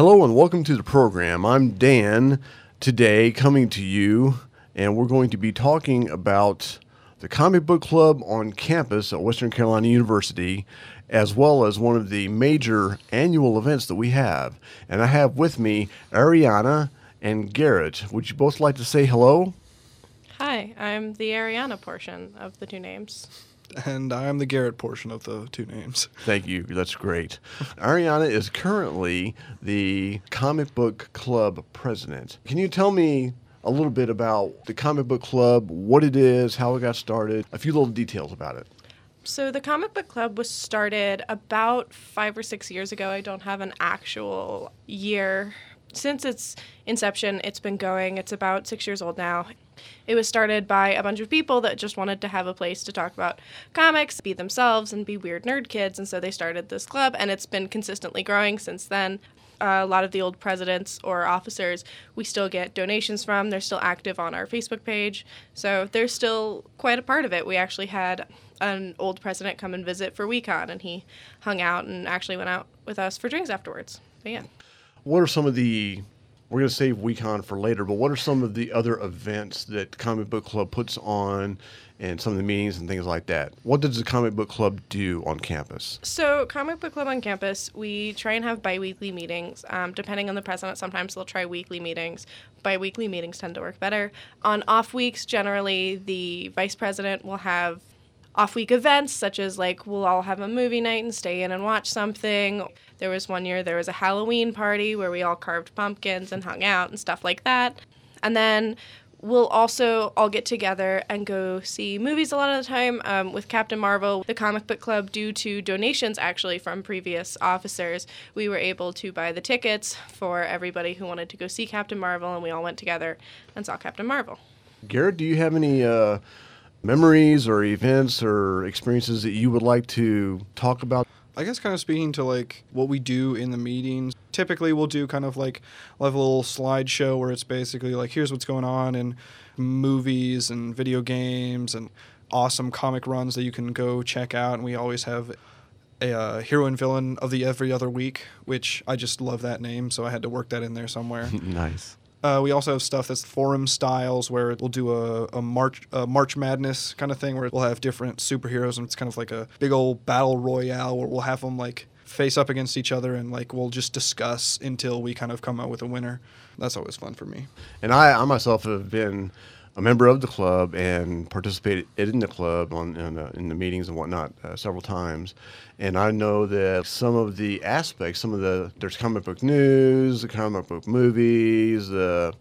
Hello and welcome to the program. I'm Dan today coming to you, and we're going to be talking about the comic book club on campus at Western Carolina University, as well as one of the major annual events that we have. And I have with me Ariana and Garrett. Would you both like to say hello? Hi, I'm the Ariana portion of the two names. And I am the Garrett portion of the two names. Thank you. That's great. Ariana is currently the comic book club president. Can you tell me a little bit about the comic book club, what it is, how it got started, a few little details about it? So, the comic book club was started about five or six years ago. I don't have an actual year. Since its inception, it's been going. It's about six years old now. It was started by a bunch of people that just wanted to have a place to talk about comics, be themselves, and be weird nerd kids. And so they started this club, and it's been consistently growing since then. Uh, a lot of the old presidents or officers we still get donations from. They're still active on our Facebook page. So they're still quite a part of it. We actually had an old president come and visit for WeCon, and he hung out and actually went out with us for drinks afterwards. But yeah. What are some of the we're going to save WeCon for later, but what are some of the other events that Comic Book Club puts on and some of the meetings and things like that? What does the Comic Book Club do on campus? So, Comic Book Club on campus, we try and have bi weekly meetings. Um, depending on the president, sometimes they'll try weekly meetings. Bi weekly meetings tend to work better. On off weeks, generally, the vice president will have off week events such as like we'll all have a movie night and stay in and watch something. There was one year there was a Halloween party where we all carved pumpkins and hung out and stuff like that. And then we'll also all get together and go see movies a lot of the time um, with Captain Marvel, the comic book club, due to donations actually from previous officers. We were able to buy the tickets for everybody who wanted to go see Captain Marvel, and we all went together and saw Captain Marvel. Garrett, do you have any uh, memories or events or experiences that you would like to talk about? I guess kind of speaking to like what we do in the meetings. Typically, we'll do kind of like we'll have a little slideshow where it's basically like here's what's going on in movies and video games and awesome comic runs that you can go check out. And we always have a uh, hero and villain of the every other week, which I just love that name, so I had to work that in there somewhere. nice. Uh, we also have stuff that's forum styles where we'll do a, a March a March Madness kind of thing where we'll have different superheroes and it's kind of like a big old battle royale where we'll have them like face up against each other and like we'll just discuss until we kind of come out with a winner. That's always fun for me. And I, I myself have been a member of the club and participated in the club on in, uh, in the meetings and whatnot uh, several times. And I know that some of the aspects, some of the there's comic book news, the comic book movies, uh,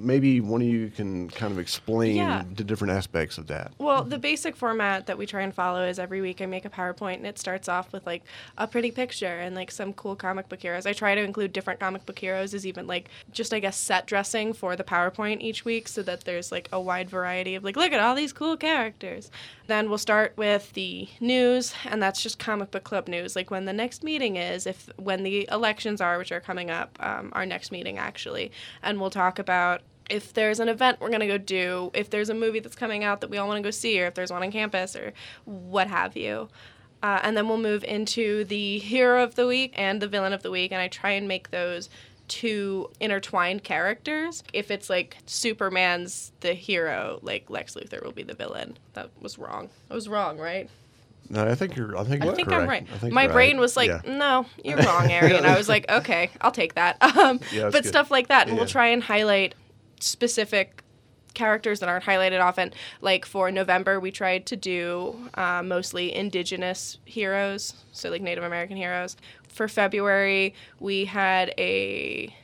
maybe one of you can kind of explain Yeah. the different aspects of that. Well, the basic format that we try and follow is every week I make a PowerPoint and it starts off with like a pretty picture and like some cool comic book heroes. I try to include different comic book heroes as even like just I guess set dressing for the PowerPoint each week so that there's like a wide variety of like look at all these cool characters. Then we'll start with the news and that's just comic book club news like when the next meeting is if when the elections are which are coming up um, our next meeting actually and we'll talk about if there's an event we're going to go do, if there's a movie that's coming out that we all want to go see, or if there's one on campus, or what have you. Uh, and then we'll move into the hero of the week and the villain of the week, and I try and make those two intertwined characters. If it's like Superman's the hero, like Lex Luthor will be the villain. That was wrong. I was wrong, right? No, I think you're. I think I think correct. I'm right. I think My brain right. was like, Yeah. no, you're wrong, Ari. And I was like, okay, I'll take that. Um, Yeah, but good. stuff like that. And we'll try and highlight specific characters that aren't highlighted often. Like for November, we tried to do uh, mostly indigenous heroes, so like Native American heroes. For February, we had a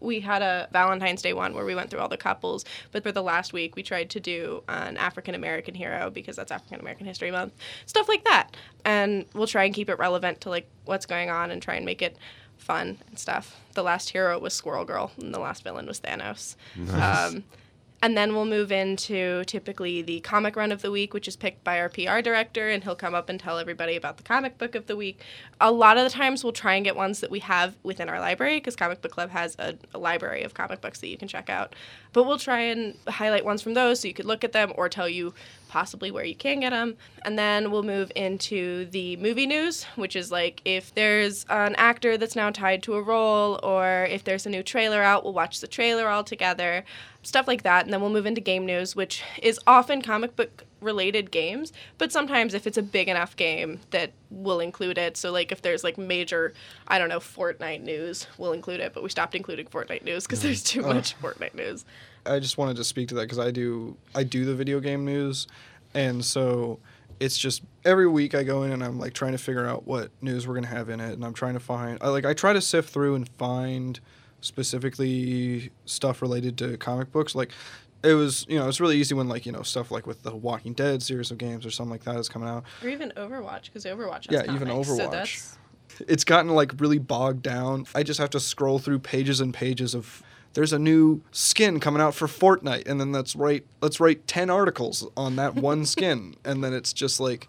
we had a Valentine's Day one where we went through all the couples, but for the last week we tried to do an African American hero because that's African American History Month, stuff like that. And we'll try and keep it relevant to like what's going on and try and make it fun and stuff. The last hero was Squirrel Girl, and the last villain was Thanos. Um, And then we'll move into typically the comic run of the week, which is picked by our PR director, and he'll come up and tell everybody about the comic book of the week. A lot of the times, we'll try and get ones that we have within our library because Comic Book Club has a, a, library of comic books that you can check out. But we'll try and highlight ones from those so you could look at them or tell you possibly where you can get them. And then we'll move into the movie news, which is like if there's an actor that's now tied to a role or if there's a new trailer out, we'll watch the trailer all together, stuff like that. And then we'll move into game news, which is often comic book related games, but sometimes if it's a big enough game that we'll include it. So like if there's like major, I don't know, Fortnite news, we'll include it, but we stopped including Fortnite news because there's too mm. much uh. Fortnite news. I just wanted to speak to that because I do I do the video game news, and so it's just every week I go in and I'm like trying to figure out what news we're gonna have in it, and I'm trying to find I like I try to sift through and find specifically stuff related to comic books like it was you know it's really easy when like you know stuff like with the Walking Dead series of games or something like that is coming out. Or even Overwatch because Overwatch yeah comics, even Overwatch. so that's. it's gotten like really bogged down. I just have to scroll through pages and pages of there's a new skin coming out for Fortnite, and then let's write let's write ten articles on that one skin, and then it's just like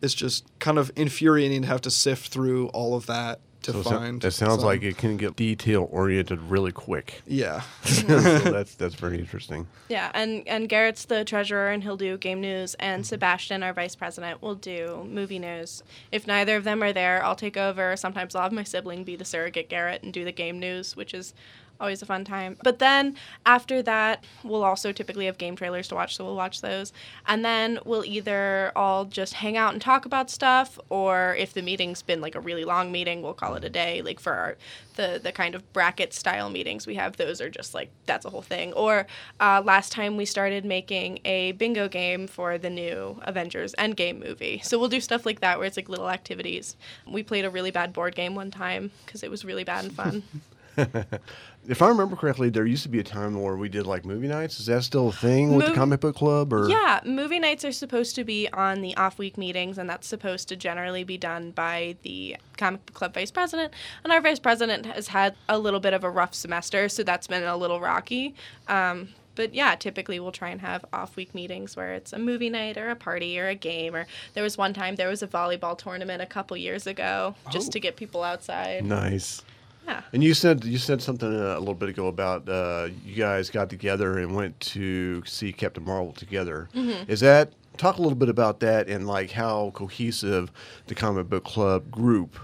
it's just kind of infuriating to have to sift through all of that to so find. It sounds some. like it can get detail oriented really quick. Yeah, so that's that's very interesting. Yeah, and and Garrett's the treasurer, and he'll do game news, and mm-hmm. Sebastian, our vice president, will do movie news. If neither of them are there, I'll take over. Sometimes I'll have my sibling be the surrogate Garrett and do the game news, which is always a fun time. But then after that, we'll also typically have game trailers to watch, so we'll watch those. And then we'll either all just hang out and talk about stuff, or if the meeting's been like a really long meeting, we'll call it a day. Like for our the the kind of bracket style meetings we have, those are just like that's a whole thing. Or uh, last time we started making a bingo game for the new Avengers Endgame movie, so we'll do stuff like that where it's like little activities. We played a really bad board game one time because it was really bad and fun. if I remember correctly, there used to be a time where we did like movie nights. Is that still a thing with the comic book club? Or yeah, movie nights are supposed to be on the off week meetings, and that's supposed to generally be done by the comic book club vice president. And our vice president has had a little bit of a rough semester, so that's been a little rocky. Um, but yeah, typically we'll try and have off week meetings where it's a movie night or a party or a game. Or there was one time there was a volleyball tournament a couple years ago just Oh. to get people outside. Nice. Yeah. And you said you said something uh, a little bit ago about uh, you guys got together and went to see Captain Marvel together. Mm-hmm. Is that talk a little bit about that and like how cohesive the comic book club group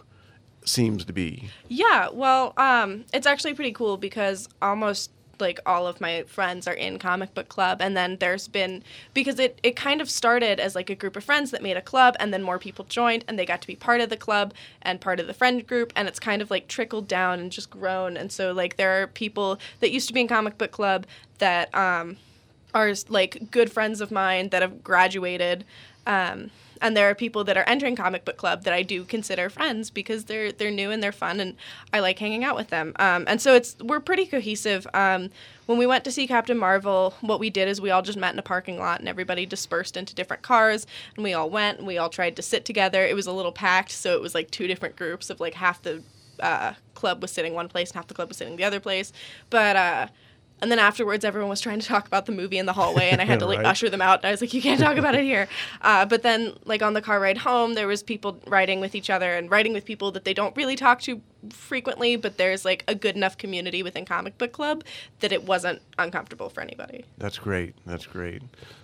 seems to be? Yeah, well, um, it's actually pretty cool because almost like all of my friends are in comic book club and then there's been because it, it kind of started as like a group of friends that made a club and then more people joined and they got to be part of the club and part of the friend group and it's kind of like trickled down and just grown and so like there are people that used to be in comic book club that um, are like good friends of mine that have graduated um, and there are people that are entering comic book club that I do consider friends because they're they're new and they're fun and I like hanging out with them. Um, and so it's we're pretty cohesive. Um, when we went to see Captain Marvel, what we did is we all just met in a parking lot and everybody dispersed into different cars and we all went and we all tried to sit together. It was a little packed, so it was like two different groups of like half the uh, club was sitting one place and half the club was sitting the other place. But uh, and then afterwards, everyone was trying to talk about the movie in the hallway, and I had to like Right. usher them out. And I was like, "You can't talk about it here." Uh, but then, like on the car ride home, there was people riding with each other and riding with people that they don't really talk to frequently. But there's like a good enough community within Comic Book Club that it wasn't uncomfortable for anybody. That's great. That's great.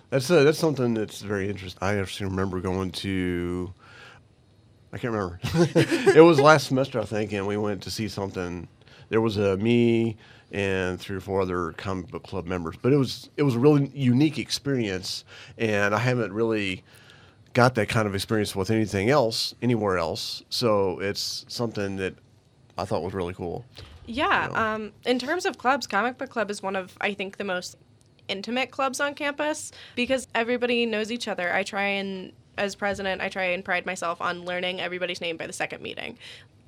That's uh, that's something that's very interesting. I actually remember going to. I can't remember. it was last semester, I think, and we went to see something. There was a me and three or four other comic book club members, but it was it was a really unique experience, and I haven't really got that kind of experience with anything else anywhere else. So it's something that I thought was really cool. Yeah. know? Um, in terms of clubs, Comic Book Club is one of, I think, the most intimate clubs on campus because everybody knows each other. I try and, as president, I try and pride myself on learning everybody's name by the second meeting.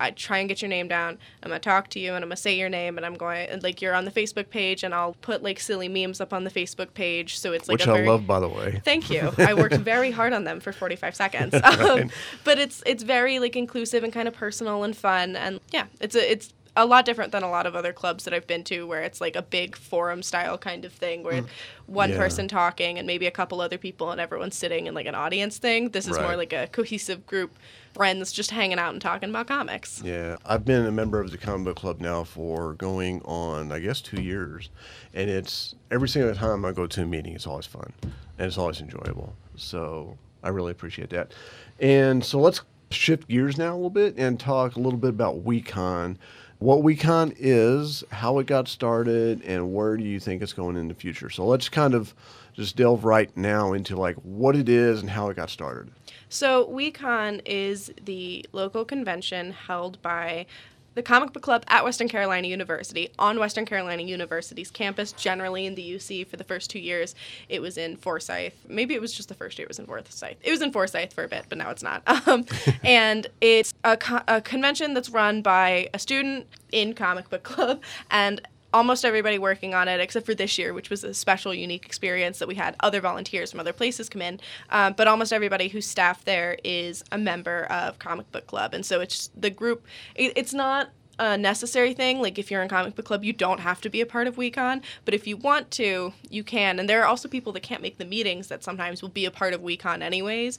I try and get your name down. I'm gonna talk to you and I'm gonna say your name and I'm going and like you're on the Facebook page and I'll put like silly memes up on the Facebook page so it's like which a I very, love, by the way. Thank you. I worked very hard on them for 45 seconds. Um, but it's it's very like inclusive and kind of personal and fun and yeah, it's a it's a lot different than a lot of other clubs that I've been to where it's like a big forum style kind of thing where mm. one Yeah. person talking and maybe a couple other people and everyone's sitting in like an audience thing. This is more like a cohesive group friends just hanging out and talking about comics. Yeah, I've been a member of the comic book club now for going on, I guess, two years, and it's every single time I go to a meeting, it's always fun and it's always enjoyable. So I really appreciate that. And so let's shift gears now a little bit and talk a little bit about WeCon. What WeCon is, how it got started, and where do you think it's going in the future? So let's kind of just delve right now into like what it is and how it got started. So, WeCon is the local convention held by the Comic Book Club at Western Carolina University on Western Carolina University's campus, generally in the UC for the first two years. It was in Forsyth. Maybe it was just the first year it was in Forsyth. It was in Forsyth for a bit, but now it's not. Um, and it's a, co- a convention that's run by a student in Comic Book Club and almost everybody working on it except for this year which was a special unique experience that we had other volunteers from other places come in. Um, but almost everybody who's staff there is a member of comic book club. And so it's the group it, it's not a necessary thing. Like if you're in comic book club you don't have to be a part of WeCon but if you want to you can. And there are also people that can't make the meetings that sometimes will be a part of WeCon anyways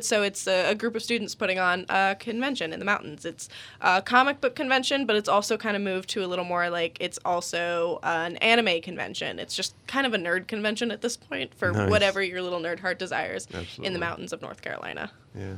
so it's a, a group of students putting on a convention in the mountains. It's a comic book convention, but it's also kind of moved to a little more like it's also an anime convention. It's just kind of a nerd convention at this point for Nice. whatever your little nerd heart desires in the mountains of North Carolina. Yeah.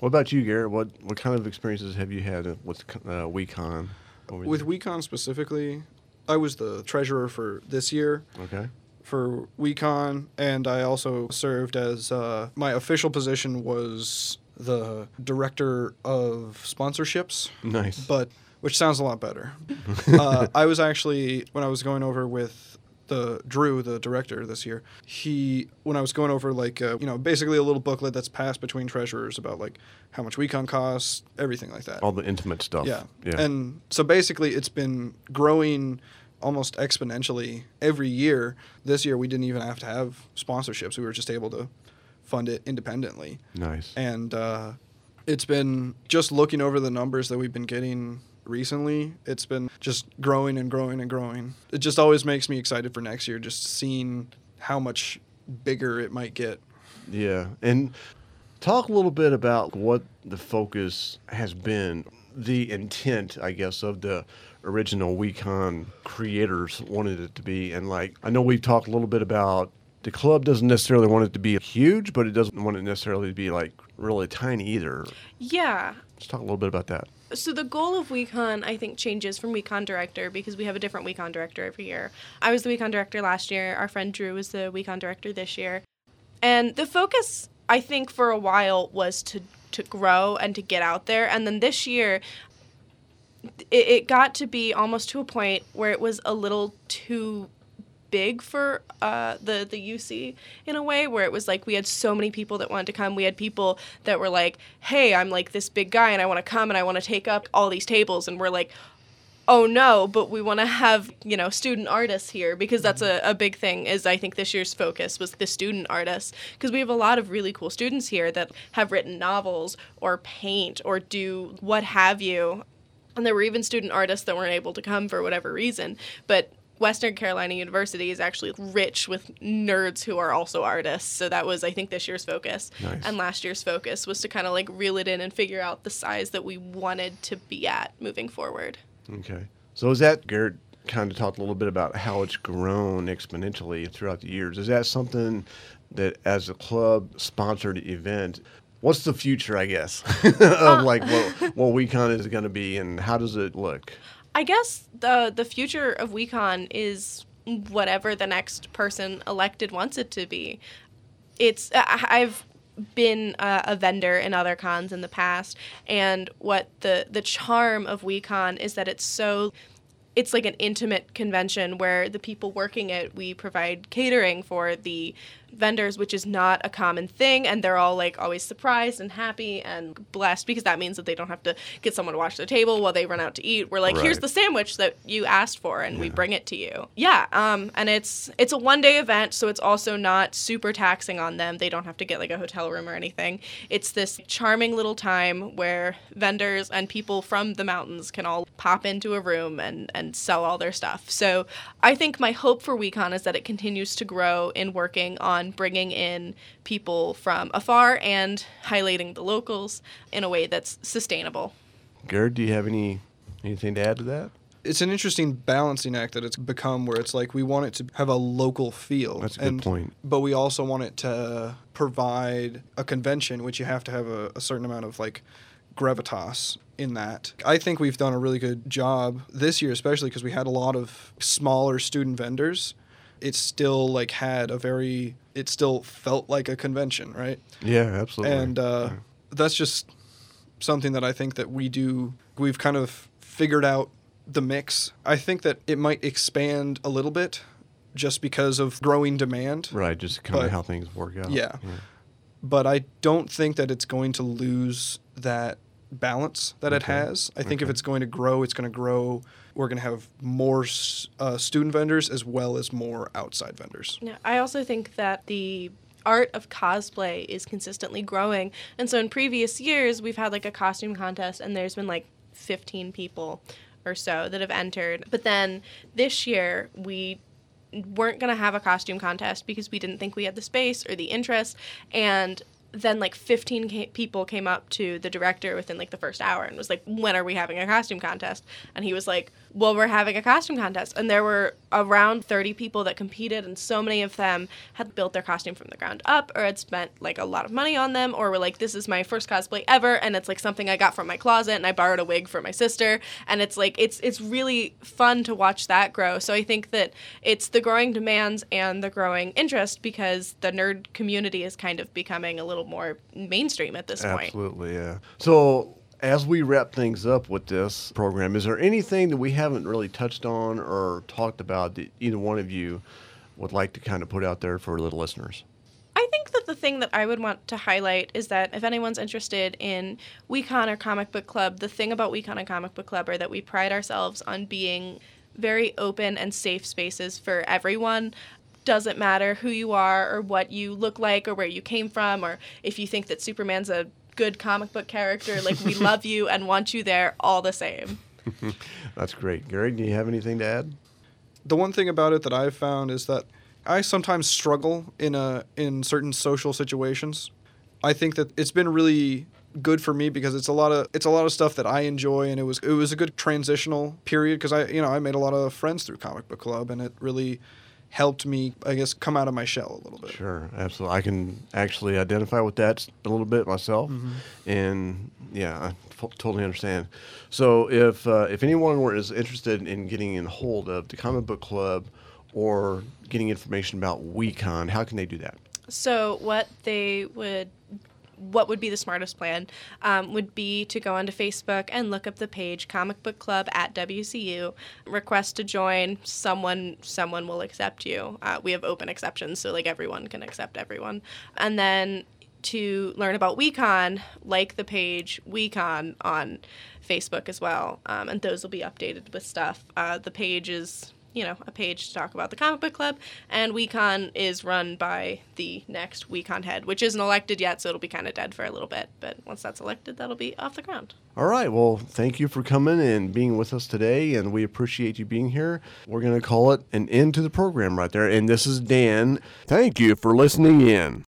What about you, Garrett? What what kind of experiences have you had with uh, WeCon? over With there? WeCon specifically, I was the treasurer for this year okay. For WeCon, and I also served as uh, my official position was the director of sponsorships, Nice. but which sounds a lot better. uh, I was actually when I was going over with the Drew, the director this year. He when I was going over like uh, you know basically a little booklet that's passed between treasurers about like how much WeCon costs, everything like that. All the intimate stuff. Yeah. Yeah. And so basically, it's been growing almost exponentially every year. This year, we didn't even have to have sponsorships. We were just able to fund it independently. nice. And uh, it's been just looking over the numbers that we've been getting recently, it's been just growing and growing and growing. It just always makes me excited for next year, just seeing how much bigger it might get. Yeah. And talk a little bit about what the focus has been, the intent, I guess, of the original WeCon creators wanted it to be. And like, I know we've talked a little bit about the club doesn't necessarily want it to be huge, but it doesn't want it necessarily to be like really tiny either. Yeah. Let's talk a little bit about that. So the goal of WeCon, I think, changes from WeCon director because we have a different WeCon director every year. I was the WeCon director last year. Our friend Drew was the WeCon director this year. And the focus, I think, for a while was to to grow and to get out there. And then this year, it, it got to be almost to a point where it was a little too big for uh, the the UC in a way where it was like we had so many people that wanted to come. We had people that were like, "Hey, I'm like this big guy and I want to come and I want to take up all these tables." And we're like, "Oh no, but we want to have, you know, student artists here because that's a, a big thing is I think this year's focus was the student artists because we have a lot of really cool students here that have written novels or paint or do what have you. And there were even student artists that weren't able to come for whatever reason, but Western Carolina University is actually rich with nerds who are also artists. So that was, I think, this year's focus. Nice. And last year's focus was to kind of like reel it in and figure out the size that we wanted to be at moving forward. Okay. So is that Garrett kind of talked a little bit about how it's grown exponentially throughout the years? Is that something that as a club sponsored event, what's the future, I guess, of uh, like what what WeCon is going to be and how does it look? I guess the the future of WeCon is whatever the next person elected wants it to be. It's I've been a, a vendor in other cons in the past, and what the the charm of WeCon is that it's so it's like an intimate convention where the people working it we provide catering for the vendors, which is not a common thing, and they're all like always surprised and happy and blessed because that means that they don't have to get someone to wash their table while they run out to eat. We're like, here's the sandwich that you asked for, and we bring it to you. Yeah, um, and it's it's a one day event, so it's also not super taxing on them. They don't have to get like a hotel room or anything. It's this charming little time where vendors and people from the mountains can all pop into a room and and sell all their stuff. So I think my hope for WeCon is that it continues to grow in working on bringing in people from afar and highlighting the locals in a way that's sustainable. Garrett, do you have any anything to add to that? It's an interesting balancing act that it's become where it's like we want it to have a local feel. That's a good point. But we also want it to provide a convention, which you have to have a, a certain amount of like gravitas in that. I think we've done a really good job this year, especially because we had a lot of smaller student vendors. It still like had a very, it still felt like a convention, right? Yeah, absolutely. and uh, that's just something that I think that we do. We've kind of figured out the mix. I think that it might expand a little bit, just because of growing demand. right, just kind of but- how things work out. Yeah. But I don't think that it's going to lose that balance that it Okay. has. I think if it's going to grow, it's going to grow. We're going to have more uh, student vendors as well as more outside vendors. Yeah, I also think that the art of cosplay is consistently growing. And so in previous years, we've had like a costume contest and there's been like 15 people or so that have entered. But then this year, we weren't going to have a costume contest because we didn't think we had the space or the interest. And then like 15 ca- people came up to the director within like the first hour and was like when are we having a costume contest? And he was like well we're having a costume contest and there were around 30 people that competed and so many of them had built their costume from the ground up or had spent like a lot of money on them or were like this is my first cosplay ever and it's like something i got from my closet and i borrowed a wig for my sister and it's like it's it's really fun to watch that grow so i think that it's the growing demands and the growing interest because the nerd community is kind of becoming a little more mainstream at this point Absolutely, yeah. So, as we wrap things up with this program, is there anything that we haven't really touched on or talked about that either one of you would like to kind of put out there for the listeners? I think that the thing that I would want to highlight is that if anyone's interested in WeCon or Comic Book Club, the thing about WeCon and Comic Book Club are that we pride ourselves on being very open and safe spaces for everyone. Doesn't matter who you are or what you look like or where you came from or if you think that Superman's a good comic book character, like we love you and want you there all the same. That's great. Gary, do you have anything to add? the one thing about it that I've found is that I sometimes struggle in a in certain social situations. I think that it's been really good for me because it's a lot of it's a lot of stuff that I enjoy and it was it was a good transitional period because I you know I made a lot of friends through comic book club and it really helped me I guess come out of my shell a little bit. Sure, absolutely. I can actually identify with that a little bit myself, and yeah, I f- totally understand. So, if uh, if anyone were is interested in getting in hold of the comic book club or getting information about WeCon, how can they do that? So what they would what would be the smartest plan um, would be to go onto Facebook and look up the page Comic Book Club at WCU, request to join. Someone someone will accept you. Uh, we have open exceptions, so like everyone can accept everyone. And then to learn about WeCon, like the page WeCon on Facebook as well, um, and those will be updated with stuff. Uh, the page is you know, a page to talk about the comic book club, and WeCon is run by the next WeCon head, which isn't elected yet, so it'll be kind of dead for a little bit. But once that's elected, that'll be off the ground. All right. Well, thank you for coming and being with us today, and we appreciate you being here. We're going to call it an end to the program right there. And this is Dan. Thank you for listening in.